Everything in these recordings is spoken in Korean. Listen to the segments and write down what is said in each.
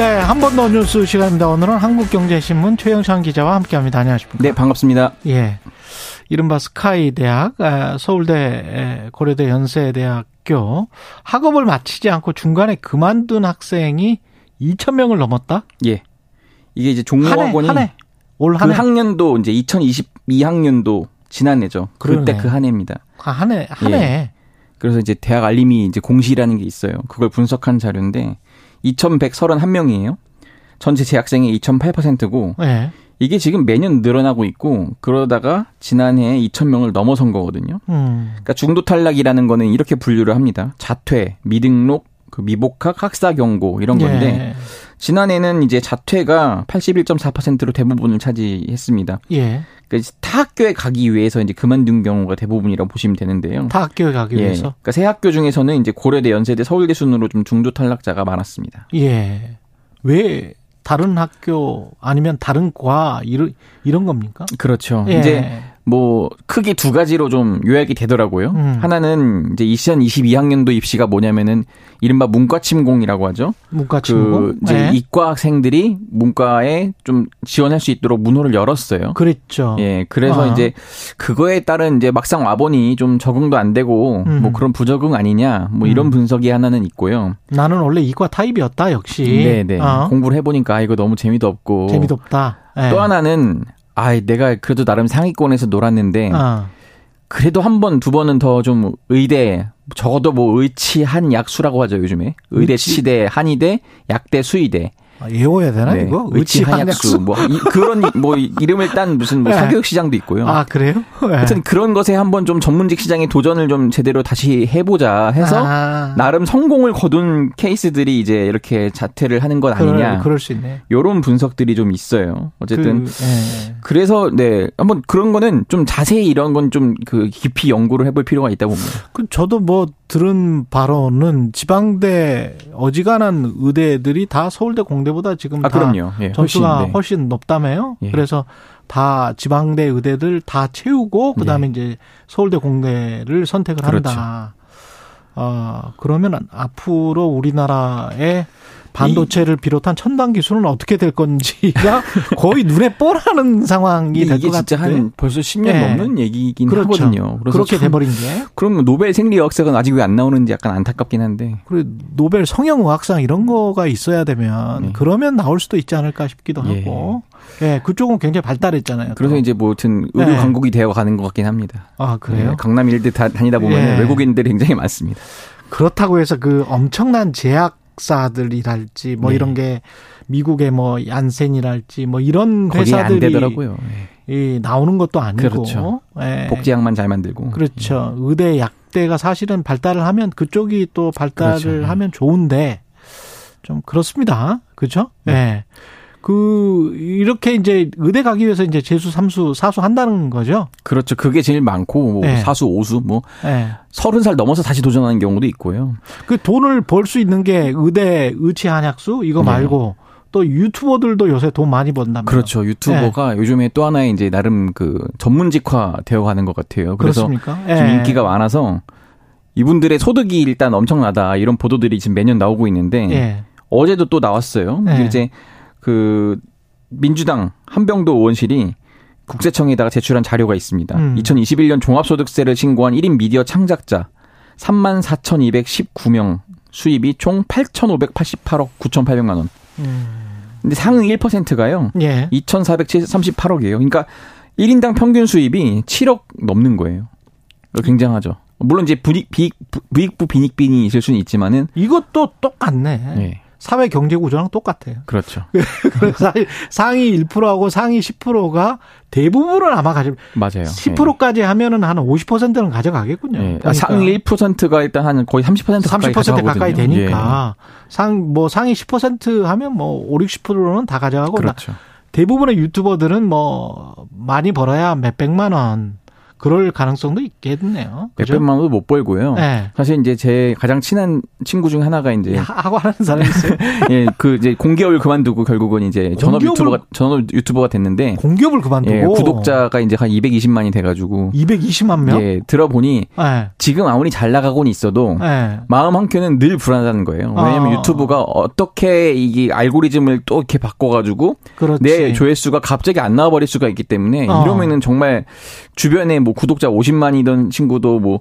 네, 한 번 더 뉴스 시간입니다. 오늘은 한국경제신문 최영찬 기자와 함께합니다. 안녕하십니까? 네, 반갑습니다. 예. 이른바 스카이 대학, 서울대, 고려대 연세대학교 학업을 마치지 않고 중간에 그만둔 학생이 2천 명을 넘었다? 예. 이게 이제 종로학원이 한 해, 올한 그 학년도 이제 2022학년도 지난해죠. 그때 그 한 해입니다. 아, 한 해, 한 해. 예. 그래서 이제 대학 알림이 이제 공시라는 게 있어요. 그걸 분석한 자료인데 2,131명이에요. 전체 재학생의 2.8%고 네. 이게 지금 매년 늘어나고 있고 그러다가 지난해 2,000명을 넘어선 거거든요. 음. 그러니까 중도 탈락이라는 거는 이렇게 분류를 합니다. 자퇴, 미등록, 그 미복학, 학사 경고 이런 건데 예. 지난해는 이제 자퇴가 81.4%로 대부분을 차지했습니다. 예. 그러니까 타 학교에 가기 위해서 이제 그만둔 경우가 대부분이라고 보시면 되는데요. 타 학교에 가기 예. 위해서. 그러니까 새 학교 중에서는 이제 고려대, 연세대, 서울대 순으로 좀 중도 탈락자가 많았습니다. 예. 왜 다른 학교 아니면 다른 과 이런 이런 겁니까? 그렇죠. 예. 이제 뭐 크게 두 가지로 좀 요약이 되더라고요. 음. 하나는 이제 2022학년도 입시가 뭐냐면은 이른바 문과 침공이라고 하죠. 문과 침공. 그 이제 네. 이과 학생들이 문과에 좀 지원할 수 있도록 문호를 열었어요. 그랬죠. 예. 그래서 아. 이제 그거에 따른 이제 막상 와보니 좀 적응도 안 되고 음. 뭐 그런 부적응 아니냐 뭐 이런 음. 분석이 하나는 있고요. 나는 원래 이과 타입이었다 역시. 네네. 네. 어. 공부를 해보니까 아, 이거 너무 재미도 없고. 재미도 없다. 네. 또 하나는 아, 내가 그래도 나름 상위권에서 놀았는데 아. 그래도 한 번, 두 번은 더 좀 의대, 적어도 뭐 의치한 약수라고 하죠, 요즘에. 의대, 의치? 치대, 한의대, 약대, 수의대. 아, 외워야 되나 네. 이거? 의치 한약수 뭐 이, 그런 뭐 이름을 딴 무슨 뭐 네. 사교육 시장도 있고요. 아 그래요? 네. 하여튼 그런 것에 한번 좀 전문직 시장에 도전을 좀 제대로 다시 해보자 해서 아. 나름 성공을 거둔 케이스들이 이제 이렇게 자퇴를 하는 것 아니냐. 그럴, 그럴 수 있네. 요런 분석들이 좀 있어요. 어쨌든 그, 그 래서네 한번 그런 거는 좀 자세히 이런 건 좀 그 깊이 연구를 해볼 필요가 있다고 봅니다. 그 저도 뭐 들은 바로는 지방대 어지간한 의대들이 다 서울대 공대 보다 지금 아, 그럼요. 예, 점수가 훨씬, 네. 훨씬 높다며요. 예. 그래서 다 지방대 의대들 다 채우고 그다음에 예. 이제 서울대 공대를 선택을 그렇죠. 한다. 어, 그러면 앞으로 우리나라의 반도체를 비롯한 첨단 기술은 어떻게 될 건지가 거의 눈에 뻔하는 상황이 될 것 같아요. 진짜 한 벌써 10년 네. 넘는 얘기긴 그렇죠. 하거든요. 그래서 그렇게 돼버린 게. 그럼 노벨 생리의학상은 아직 왜 안 나오는지 약간 안타깝긴 한데. 그리고 노벨 성형의학상 이런 거가 있어야 되면 네. 그러면 나올 수도 있지 않을까 싶기도 예. 하고. 예, 그쪽은 굉장히 발달했잖아요. 그래서 또. 이제 뭐, 하여튼, 의료 네. 강국이 되어 가는 것 같긴 합니다. 아, 그래요? 네, 강남 일대 다니다 보면 예. 외국인들이 굉장히 많습니다. 그렇다고 해서 그 엄청난 제약 사들이랄지 뭐 네. 이런 게 미국의 뭐 얀센이랄지 뭐 이런 회사들이 되더라고요. 네. 나오는 것도 아니고 그렇죠. 네. 복제약만 잘 만들고 그렇죠. 네. 의대 약대가 사실은 발달을 하면 그쪽이 또 발달을 그렇죠. 하면 좋은데 좀 그렇습니다. 그렇죠? 네. 네. 그 이렇게 이제 의대 가기 위해서 이제 재수, 삼수, 사수 한다는 거죠. 그렇죠. 그게 제일 많고 뭐 네. 사수, 오수 뭐 네. 서른 살 넘어서 다시 도전하는 경우도 있고요. 그 돈을 벌 수 있는 게 의대, 의치, 한약수 이거 네. 말고 네. 또 유튜버들도 요새 돈 많이 번다면 그렇죠. 유튜버가 네. 요즘에 또 하나의 이제 나름 그 전문직화 되어 가는 것 같아요. 그래서 그렇습니까? 좀 네. 인기가 많아서 이분들의 소득이 일단 엄청나다 이런 보도들이 지금 매년 나오고 있는데 어제도 또 나왔어요. 이제 그 민주당 한병도 의원실이 국세청에다가 제출한 자료가 있습니다. 음. 2021년 종합소득세를 신고한 1인 미디어 창작자 3만 4,219명 수입이 총 8,588억 9,800만 원. 음. 근데 상위 1%가요. 예. 2,438억이에요. 그러니까 1인당 평균 수입이 7억 넘는 거예요. 굉장하죠. 물론 이제 부익, 비, 부익부 빈익빈이 있을 수는 있지만은 이것도 똑같네. 예. 사회 경제 구조랑 똑같아요. 그렇죠. 사실 상위 1%하고 상위 10%가 대부분은 아마 가져 맞아요. 10%까지 네. 하면은 한 50%는 가져가겠군요. 네. 그러니까. 상위 1%가 일단 한 거의 30% 가까이 30% 가까이 되니까 예. 상뭐 상위 10% 하면 뭐 5, 60%는 다 가져가고 그렇죠. 대부분의 유튜버들은 뭐 많이 벌어야 몇 백만 원 그럴 가능성도 있겠네요. 몇백만 원도 못 벌고요. 네. 사실 이제 제 가장 친한 친구 중 하나가 이제 하고 하는 사람이 있어요. 예, 그 이제 공기업을 그만두고 결국은 이제 전업 유튜버가 전업 유튜버가 됐는데 공기업을 그만두고 예, 구독자가 이제 한 220만이 돼가지고 220만 명? 예, 들어보니 네. 지금 아무리 잘 나가고는 있어도 네. 마음 한켠은 늘 불안하다는 거예요. 왜냐하면 아. 유튜브가 어떻게 이게 알고리즘을 또 이렇게 바꿔가지고 그렇지. 내 조회수가 갑자기 안 나와버릴 수가 있기 때문에 어. 이러면은 정말 주변에 뭐뭐 구독자 50만이던 친구도 뭐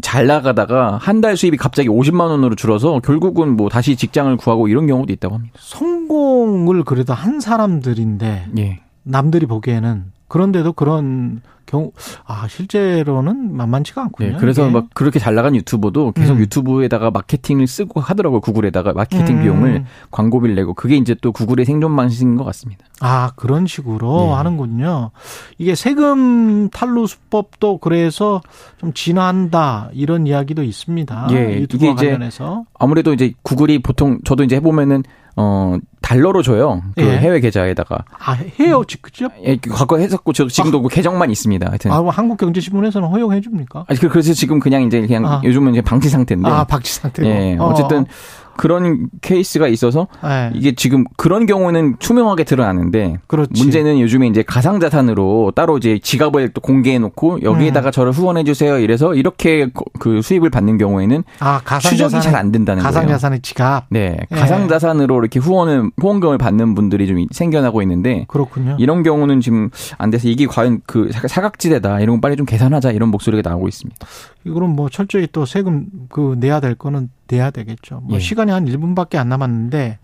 잘 나가다가 한 달 수입이 갑자기 50만 원으로 줄어서 결국은 뭐 다시 직장을 구하고 이런 경우도 있다고 합니다. 성공을 그래도 한 사람들인데 예. 남들이 보기에는 그런데도 그런 경우 아 실제로는 만만치가 않군요. 네, 그래서 이게. 막 그렇게 잘 나간 유튜버도 계속 음. 유튜브에다가 마케팅을 쓰고 하더라고요. 구글에다가 마케팅 음. 비용을 광고비를 내고 그게 이제 또 구글의 생존 방식인 것 같습니다. 아 그런 식으로 네. 하는군요. 이게 세금 탈루 수법도 그래서 좀 진화한다 이런 이야기도 있습니다. 예, 유튜브 관련해서 아무래도 이제 구글이 보통 저도 이제 해보면은 어 달러로 줘요. 그 예. 해외 계좌에다가. 아 해요, 그죠? 예, 과거 했었고 저 지금도 아. 그 계정만 있습니다. 하여튼. 아, 한국경제신문에서는 허용해 줍니까? 아니 그래서 지금 그냥 이제 그냥 아. 요즘은 이제 방치 상태인데. 아 방치 상태로. 예, 어쨌든. 어. 그런 케이스가 있어서 네. 이게 지금 그런 경우는 투명하게 드러나는데 그렇지. 문제는 요즘에 이제 가상 자산으로 따로 이제 지갑을 또 공개해 놓고 여기에다가 음. 저를 후원해 주세요 이래서 이렇게 그 수입을 받는 경우에는 아, 추적이 잘 안 된다는 가상자산의 거예요. 가상 자산의 지갑. 네, 예. 가상 자산으로 이렇게 후원을 후원금을 받는 분들이 좀 생겨나고 있는데 그렇군요. 이런 경우는 지금 안 돼서 이게 과연 그 사각지대다 이런 거 빨리 좀 계산하자 이런 목소리가 나오고 있습니다. 이거는 뭐 철저히 또 세금 그 내야 될 거는 내야 되겠죠. 뭐 예. 시간이 한 1분밖에 안 남았는데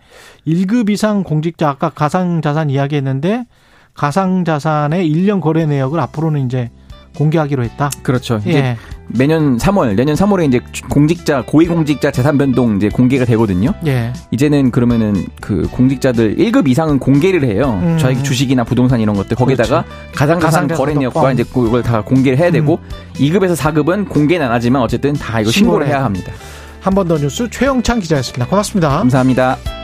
1급 이상 공직자 아까 가상 자산 이야기했는데 가상 자산의 1년 거래 내역을 앞으로는 이제 공개하기로 했다. 그렇죠. 예. 매년 3월, 내년 3월에 이제 공직자 고위공직자 재산 변동 이제 공개가 되거든요. 예. 이제는 그러면은 그 공직자들 1급 이상은 공개를 해요. 음. 자기 주식이나 부동산 이런 것들 거기다가 가상자산 거래 내역과 이제 그걸 다 공개를 해야 되고 음. 2급에서 4급은 공개는 안 하지만 어쨌든 다 이거 신고를 해야 합니다. 한 번 더 뉴스 최영창 기자였습니다. 고맙습니다. 감사합니다.